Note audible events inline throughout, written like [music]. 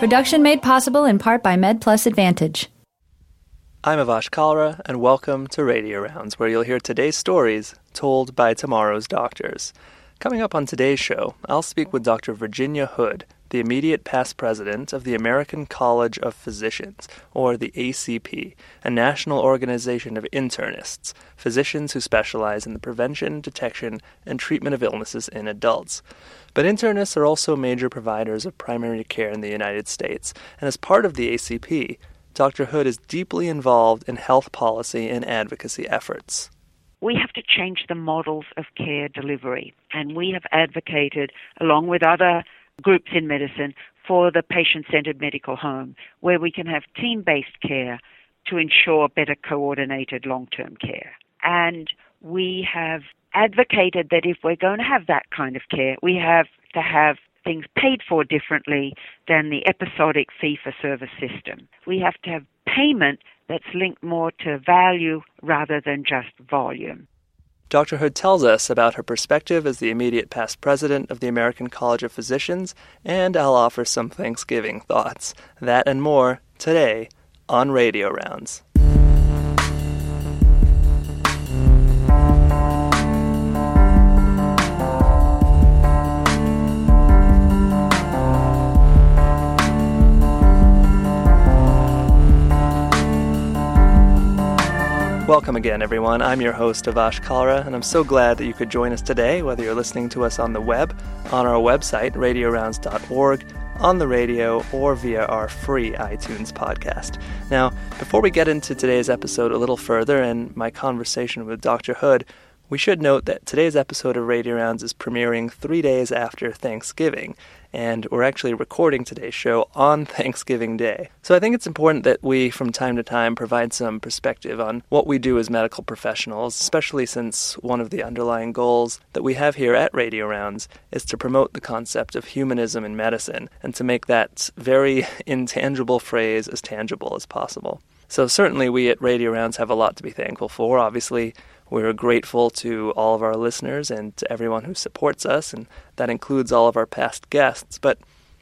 Production made possible in part by MedPlus Advantage. I'm Avash Kalra, and welcome to Radio Rounds, where you'll hear today's stories told by tomorrow's doctors. Coming up on today's show, I'll speak with Dr. Virginia Hood, the immediate past president of the American College of Physicians, or the ACP, a national organization of internists, physicians who specialize in the prevention, detection, and treatment of illnesses in adults. But internists are also major providers of primary care in the United States, and as part of the ACP, Dr. Hood is deeply involved in health policy and advocacy efforts we have to change the models of care delivery. And we have advocated, along with other groups in medicine, for the patient centered medical home, where we can have team based care to ensure better coordinated long term care. And we have advocated that if we're going to have that kind of care, we have to have things paid for differently than the episodic fee for service system. We have to have payment that's linked more to value rather than just volume. Dr. Hood tells us about her perspective as the immediate past president of the American College of Physicians, and I'll offer some Thanksgiving thoughts. That and more today on Radio Rounds. Welcome again, everyone. I'm your host, Avash Kalra, and I'm so glad that you could join us today, whether you're listening to us on the web, on our website, radiorounds.org, on the radio, or via our free iTunes podcast. Now, before we get into today's episode a little further and my conversation with Dr. Hood, we should note that today's episode of Radio Rounds is premiering three days after Thanksgiving, and we're actually recording today's show on [laughs] Thanksgiving Day. So I think it's important that we, from time to time, provide some perspective on what we do as medical professionals, especially since one of the underlying goals that we have here at Radio Rounds is to promote the concept of humanism in medicine and to make that very [laughs] intangible phrase as tangible as possible. So, certainly, we at Radio Rounds have a lot to be thankful for. Obviously, we're grateful to all of our listeners and to everyone who supports us, and that includes all of our past guests. But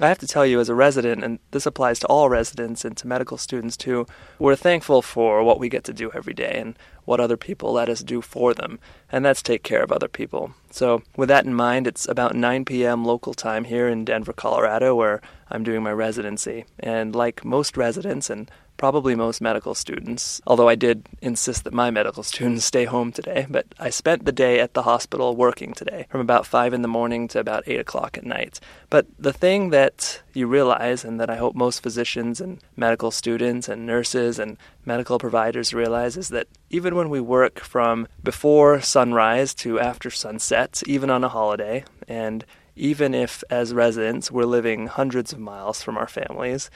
I have to tell you, as a resident, and this applies to all residents and to medical students too, we're thankful for what we get to do every day and what other people let us do for them, and that's take care of other people. So, with that in mind, it's about 9 p.m. local time here in Denver, Colorado, where I'm doing my residency. And like most residents and probably most medical students, although I did insist that my medical [laughs] students stay home today. But I spent the day at the hospital working today from about 5 in the morning to about 8 o'clock at night. But the thing that you realize, and that I hope most physicians and medical students and nurses and medical providers realize, is that even when we work from before sunrise to after sunset, even on a holiday, and even if as residents we're living hundreds of miles from our families,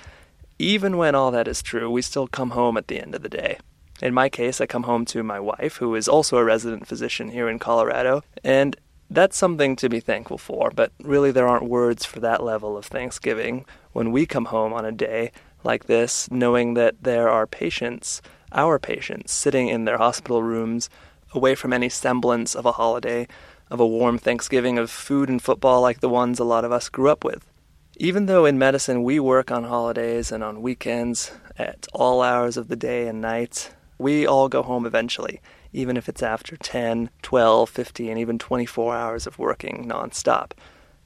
even when all that is true, we still come home at the end of the day. In my case, I come home to my wife, who is also a resident physician here in Colorado, and that's something to be thankful for, but really there aren't words for that level of thanksgiving when we come home on a day like this, knowing that there are patients, our patients, sitting in their hospital rooms, away from any semblance of a holiday, of a warm Thanksgiving of food and football like the ones a lot of us grew up with. Even though in medicine we work on holidays and on weekends at all hours of the day and night, we all go home eventually, even if it's after 10, 12, 15, even 24 hours of working nonstop.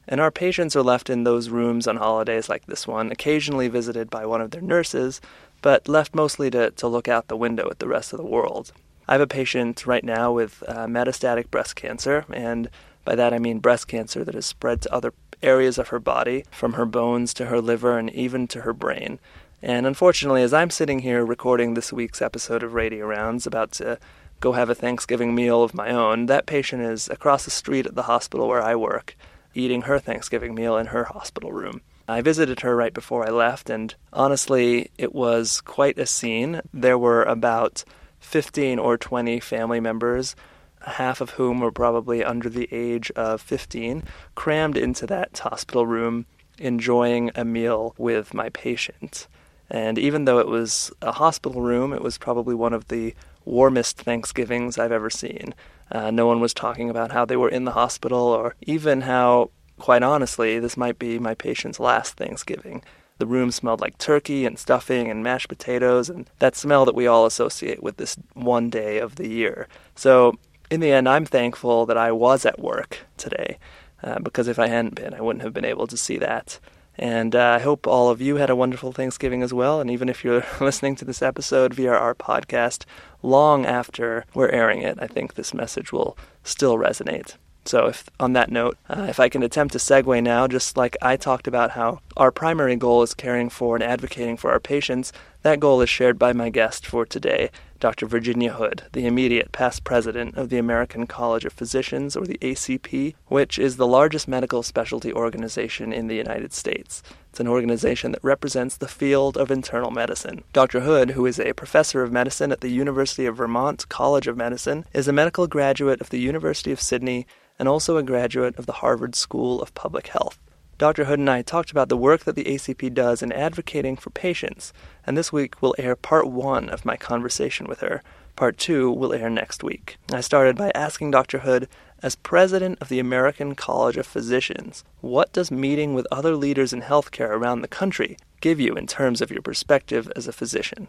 And our patients are left in those rooms on holidays like this one, occasionally visited by one of their nurses, but left mostly to, to look out the window at the rest of the world. I have a patient right now with uh, metastatic breast cancer, and by that I mean breast cancer that has spread to other areas of her body, from her bones to her liver and even to her brain. And unfortunately, as I'm sitting here recording this week's episode of Radio Rounds, about to go have a Thanksgiving meal of my own, that patient is across the street at the hospital where I work, eating her Thanksgiving meal in her hospital room. I visited her right before I left, and honestly, it was quite a scene. There were about 15 or 20 family members half of whom were probably under the age of 15, crammed into that hospital room enjoying a meal with my patient. And even though it was a hospital room, it was probably one of the warmest Thanksgivings I've ever seen. Uh, no one was talking about how they were in the hospital or even how, quite honestly, this might be my patient's last Thanksgiving. The room smelled like turkey and stuffing and mashed potatoes, and that smell that we all associate with this one day of the year. So, in the end, I'm thankful that I was at work today, uh, because if I hadn't been, I wouldn't have been able to see that. And uh, I hope all of you had a wonderful Thanksgiving as well. And even if you're [laughs] listening to this episode via our podcast long after we're airing it, I think this message will still resonate. So, if on that note, uh, if I can attempt to segue now, just like I talked about how our primary goal is caring for and advocating for our patients, that goal is shared by my guest for today, Dr. Virginia Hood, the immediate past president of the American College of Physicians, or the ACP, which is the largest medical specialty organization in the United States. It's an organization that represents the field of internal medicine. Dr. Hood, who is a professor of medicine at the University of Vermont College of Medicine, is a medical graduate of the University of Sydney and also a graduate of the Harvard School of Public Health. Dr. Hood and I talked about the work that the ACP does in advocating for patients, and this week we'll air part one of my conversation with her. Part two will air next week. I started by asking Dr. Hood, as president of the American College of Physicians, what does meeting with other leaders in healthcare around the country give you in terms of your perspective as a physician?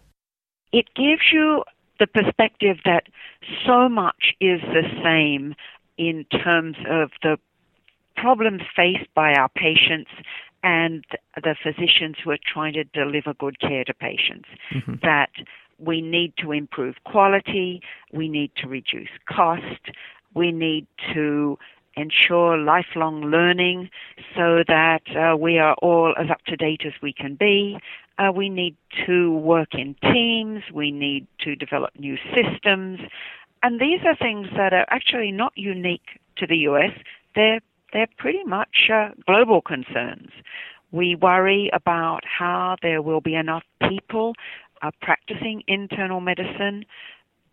It gives you the perspective that so much is the same in terms of the problems faced by our patients and the physicians who are trying to deliver good care to patients. Mm-hmm. That we need to improve quality, we need to reduce cost, we need to ensure lifelong learning so that uh, we are all as up to date as we can be. Uh, we need to work in teams, we need to develop new systems, and these are things that are actually not unique to the US. They're they're pretty much uh, global concerns. We worry about how there will be enough people uh, practicing internal medicine,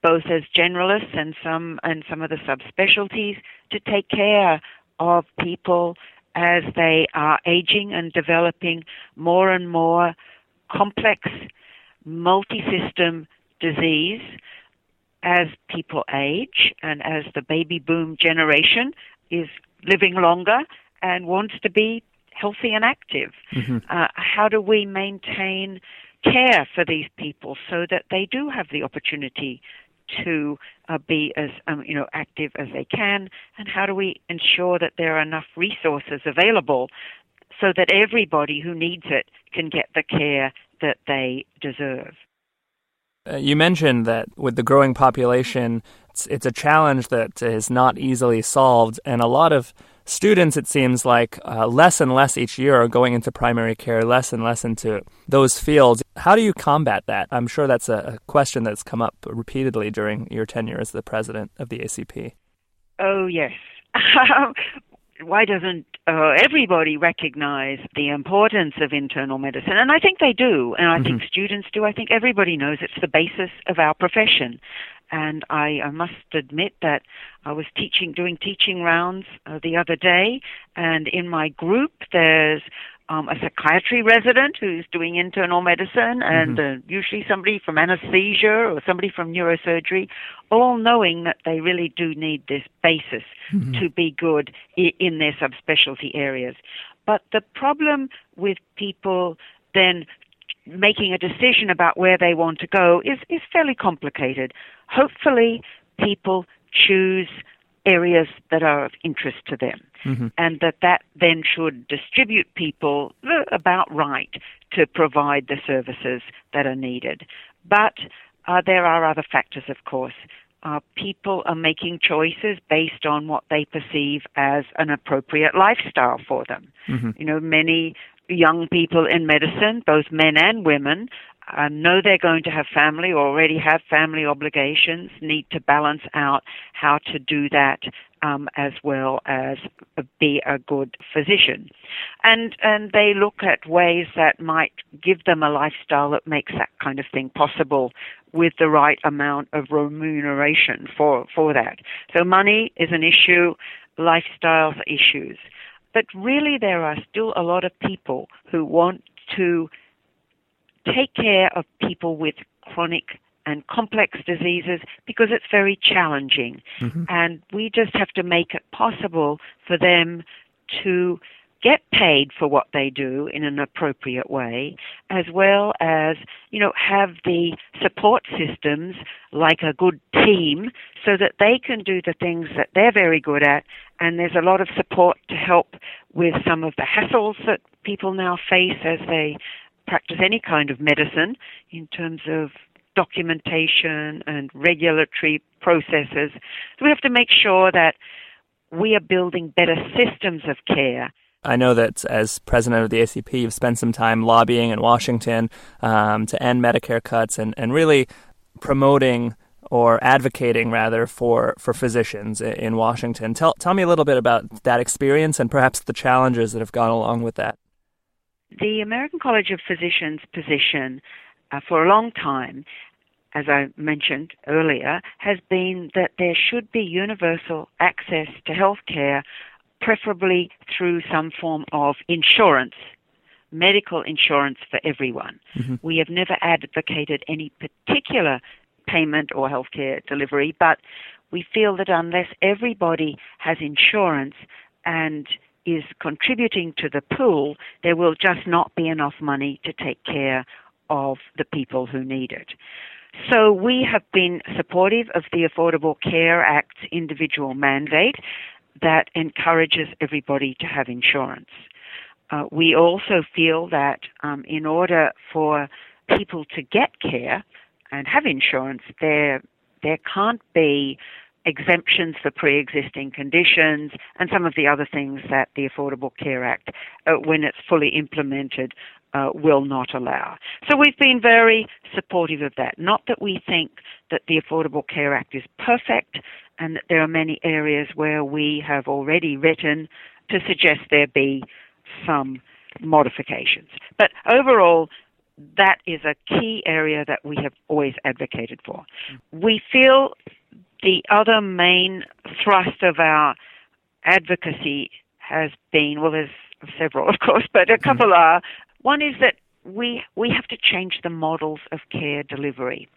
both as generalists and some and some of the subspecialties, to take care of people as they are aging and developing more and more complex multi-system disease as people age and as the baby boom generation is living longer and wants to be healthy and active. Mm-hmm. Uh, how do we maintain care for these people so that they do have the opportunity to uh, be as um, you know active as they can, and how do we ensure that there are enough resources available so that everybody who needs it can get the care that they deserve? Uh, you mentioned that with the growing population, it's, it's a challenge that is not easily solved, and a lot of students, it seems like, uh, less and less each year are going into primary care, less and less into those fields. How do you combat that? I'm sure that's a, a question that's come up repeatedly during your tenure as the president of the ACP. Oh, yes. [laughs] why doesn't uh, everybody recognize the importance of internal medicine? And I think they do, and I mm-hmm. think students do. I think everybody knows it's the basis of our profession. And I, I must admit that I was teaching, doing teaching rounds uh, the other day, and in my group there's um, a psychiatry resident who's doing internal medicine, and mm-hmm. uh, usually somebody from anesthesia or somebody from neurosurgery, all knowing that they really do need this basis mm-hmm. to be good I- in their subspecialty areas. But the problem with people then making a decision about where they want to go is, is fairly complicated. Hopefully, people choose areas that are of interest to them. Mm-hmm. And that that then should distribute people about right to provide the services that are needed. But uh, there are other factors, of course. Uh, people are making choices based on what they perceive as an appropriate lifestyle for them. Mm-hmm. You know, many young people in medicine, both men and women, uh, know they're going to have family or already have family obligations, need to balance out how to do that um, as well as be a good physician. And, and they look at ways that might give them a lifestyle that makes that kind of thing possible with the right amount of remuneration for, for that. So money is an issue, lifestyles issues. But really there are still a lot of people who want to take care of people with chronic and complex diseases because it's very challenging. Mm-hmm. And we just have to make it possible for them to get paid for what they do in an appropriate way, as well as, you know, have the support systems like a good team so that they can do the things that they're very good at. And there's a lot of support to help with some of the hassles that people now face as they practice any kind of medicine in terms of documentation and regulatory processes. So we have to make sure that we are building better systems of care. I know that as president of the ACP, you've spent some time lobbying in Washington um, to end Medicare cuts and, and really promoting or advocating rather for, for physicians in Washington. Tell, tell me a little bit about that experience and perhaps the challenges that have gone along with that. The American College of Physicians position uh, for a long time, as I mentioned earlier, has been that there should be universal access to health care, preferably through some form of insurance, medical insurance for everyone. Mm-hmm. We have never advocated any particular payment or healthcare delivery, but we feel that unless everybody has insurance and is contributing to the pool, there will just not be enough money to take care of the people who need it. So we have been supportive of the Affordable Care Act's individual mandate that encourages everybody to have insurance. Uh, we also feel that um, in order for people to get care and have insurance, there there can't be exemptions for pre-existing conditions and some of the other things that the Affordable Care Act, uh, when it's fully implemented, uh, will not allow. So we've been very supportive of that. Not that we think that the Affordable Care Act is perfect and that there are many areas where we have already written to suggest there be some modifications. But overall, that is a key area that we have always advocated for. We feel the other main thrust of our advocacy has been well, there's several, [laughs] of course, but a mm-hmm. couple are. One is that we we have to change the models of care delivery,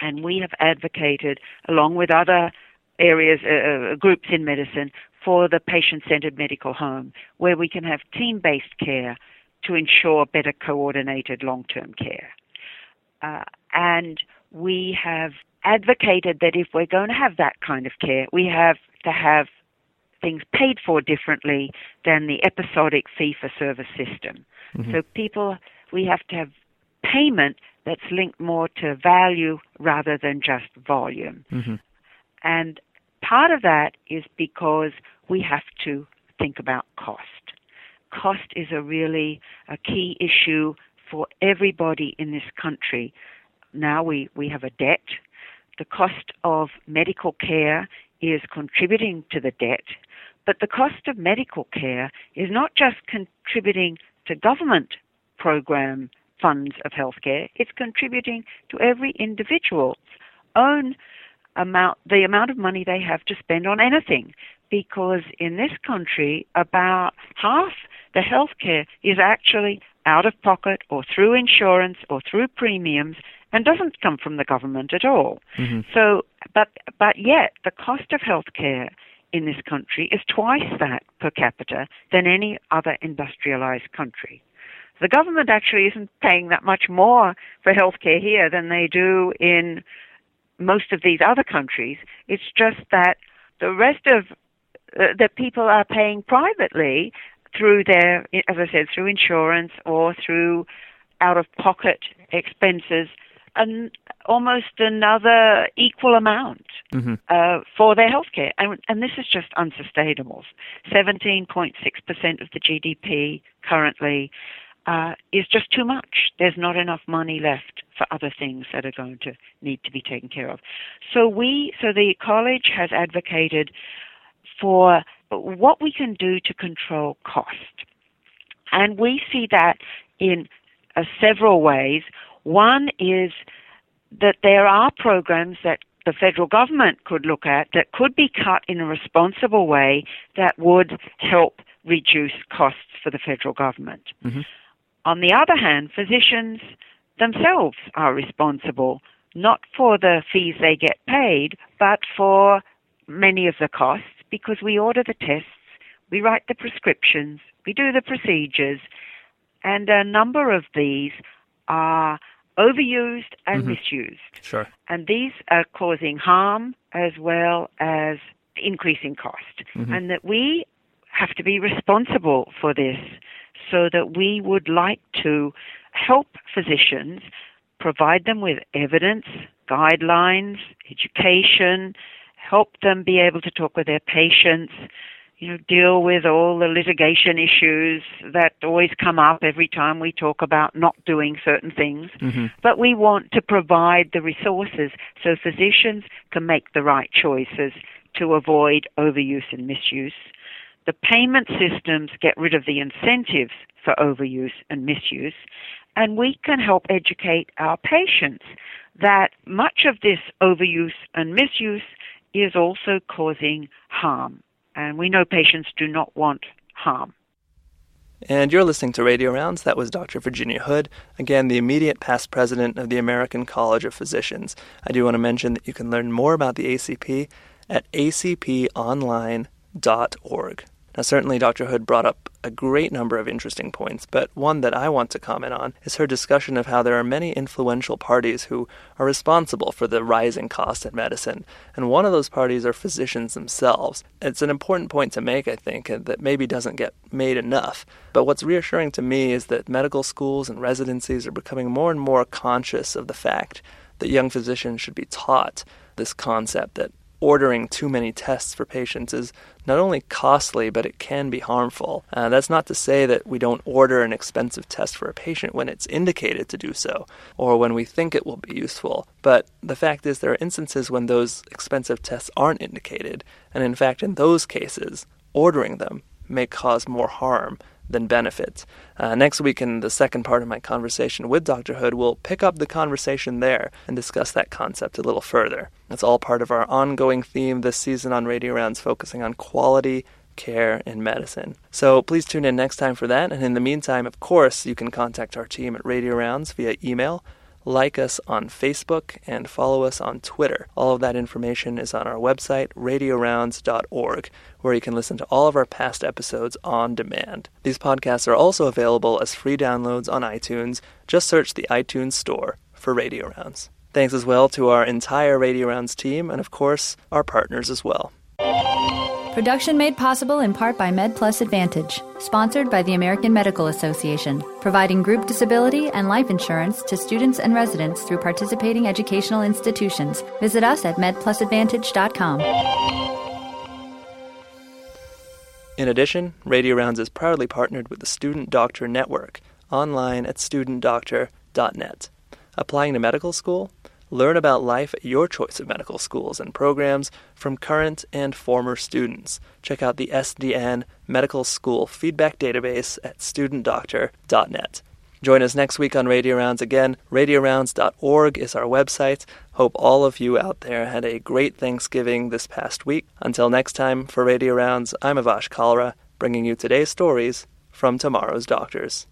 and we have advocated, along with other areas, uh, uh groups in medicine, for the patient-centered medical home, where we can have team-based care to ensure better coordinated long-term care. Uh, and we have advocated that if we're going to have that kind of care, we have to have things paid for differently than the episodic fee for service system. Mm-hmm. So people, we have to have payment that's linked more to value rather than just volume. Mm-hmm. And part of that is because we have to think about cost. Cost is a really a key issue for everybody in this country. Now we, we have a debt the cost of medical care is contributing to the debt, but the cost of medical care is not just contributing to government program funds of healthcare, it's contributing to every individual's own amount, the amount of money they have to spend on anything. Because in this country, about half the healthcare is actually out of pocket or through insurance or through premiums and doesn't come from the government at all. Mm-hmm. So, but but yet the cost of healthcare in this country is twice that per capita than any other industrialized country. The government actually isn't paying that much more for healthcare here than they do in most of these other countries. It's just that the rest of uh, the people are paying privately through their, as I said, through insurance or through out of pocket expenses an almost another equal amount mm-hmm. uh, for their healthcare, and, and this is just unsustainable. Seventeen point six percent of the GDP currently uh, is just too much. There's not enough money left for other things that are going to need to be taken care of. So we, so the college has advocated for what we can do to control cost, and we see that in uh, several ways. One is that there are programs that the federal government could look at that could be cut in a responsible way that would help reduce costs for the federal government. Mm-hmm. On the other hand, physicians themselves are responsible not for the fees they get paid, but for many of the costs because we order the tests, we write the prescriptions, we do the procedures, and a number of these are overused and Mhm. misused. Sure. And these are causing harm as well as increasing cost. Mhm. And that we have to be responsible for this so that we would like to help physicians provide them with evidence, guidelines, education, help them be able to talk with their patients, you know, deal with all the litigation issues that always come up every time we talk about not doing certain things. hmm But we want to provide the resources so physicians can make the right choices to avoid overuse and misuse. The payment systems get rid of the incentives for overuse and misuse, and we can help educate our patients that much of this overuse and misuse is also causing harm. And we know patients do not want harm. And you're listening to Radio Rounds. That was Dr. Virginia Hood, again, the immediate past president of the American College of Physicians. I do want to mention that you can learn more about the ACP at acponline.org. Now, certainly, Dr. Hood brought up a great number of interesting points, but one that I want to comment on is her discussion of how there are many influential parties who are responsible for the rising cost in medicine, and one of those parties are physicians themselves. It's an important point to make, I think, that maybe doesn't get made enough. But what's reassuring to me is that medical schools and residencies are becoming more and more conscious of the fact that young physicians should be taught this concept that ordering too many tests for patients is not only costly, but it can be harmful. Uh, that's not to say that we don't order an expensive test for a patient when it's indicated to do so, or when we think it will be useful. But the fact is, there are instances when those expensive tests aren't indicated, and in fact, in those cases, ordering them may cause more harm than benefit. Uh, next week, in the second part of my conversation with Dr. Hood, we'll pick up the conversation there and discuss that concept a little further. It's all part of our ongoing theme this season on Radio Rounds, focusing on quality care in medicine. So please tune in next time for that. And in the meantime, of course, you can contact our team at Radio Rounds via email like us on Facebook, and follow us on Twitter. All of that information is on our website, radiorounds.org, where you can listen to all of our past episodes on demand. These podcasts are also available as free downloads on iTunes. Just search the iTunes Store for Radio Rounds. Thanks as well to our entire Radio Rounds team, and of course, our partners as well. Production made possible in part by MedPlus Advantage, sponsored by the American Medical Association, providing group disability and life insurance to students and residents through participating educational institutions. Visit us at medplusadvantage.com. In addition, Radio Rounds is proudly partnered with the Student Doctor Network, online at studentdoctor.net. Applying to medical school? Learn about life at your choice of medical schools and programs from current and former students. Check out the SDN Medical School Feedback Database at studentdoctor.net. Join us next week on Radio Rounds again. RadioRounds.org is our website. Hope all of you out there had a great Thanksgiving this past week. Until next time, for Radio Rounds, I'm Avash Kalra, bringing you today's stories from tomorrow's doctors.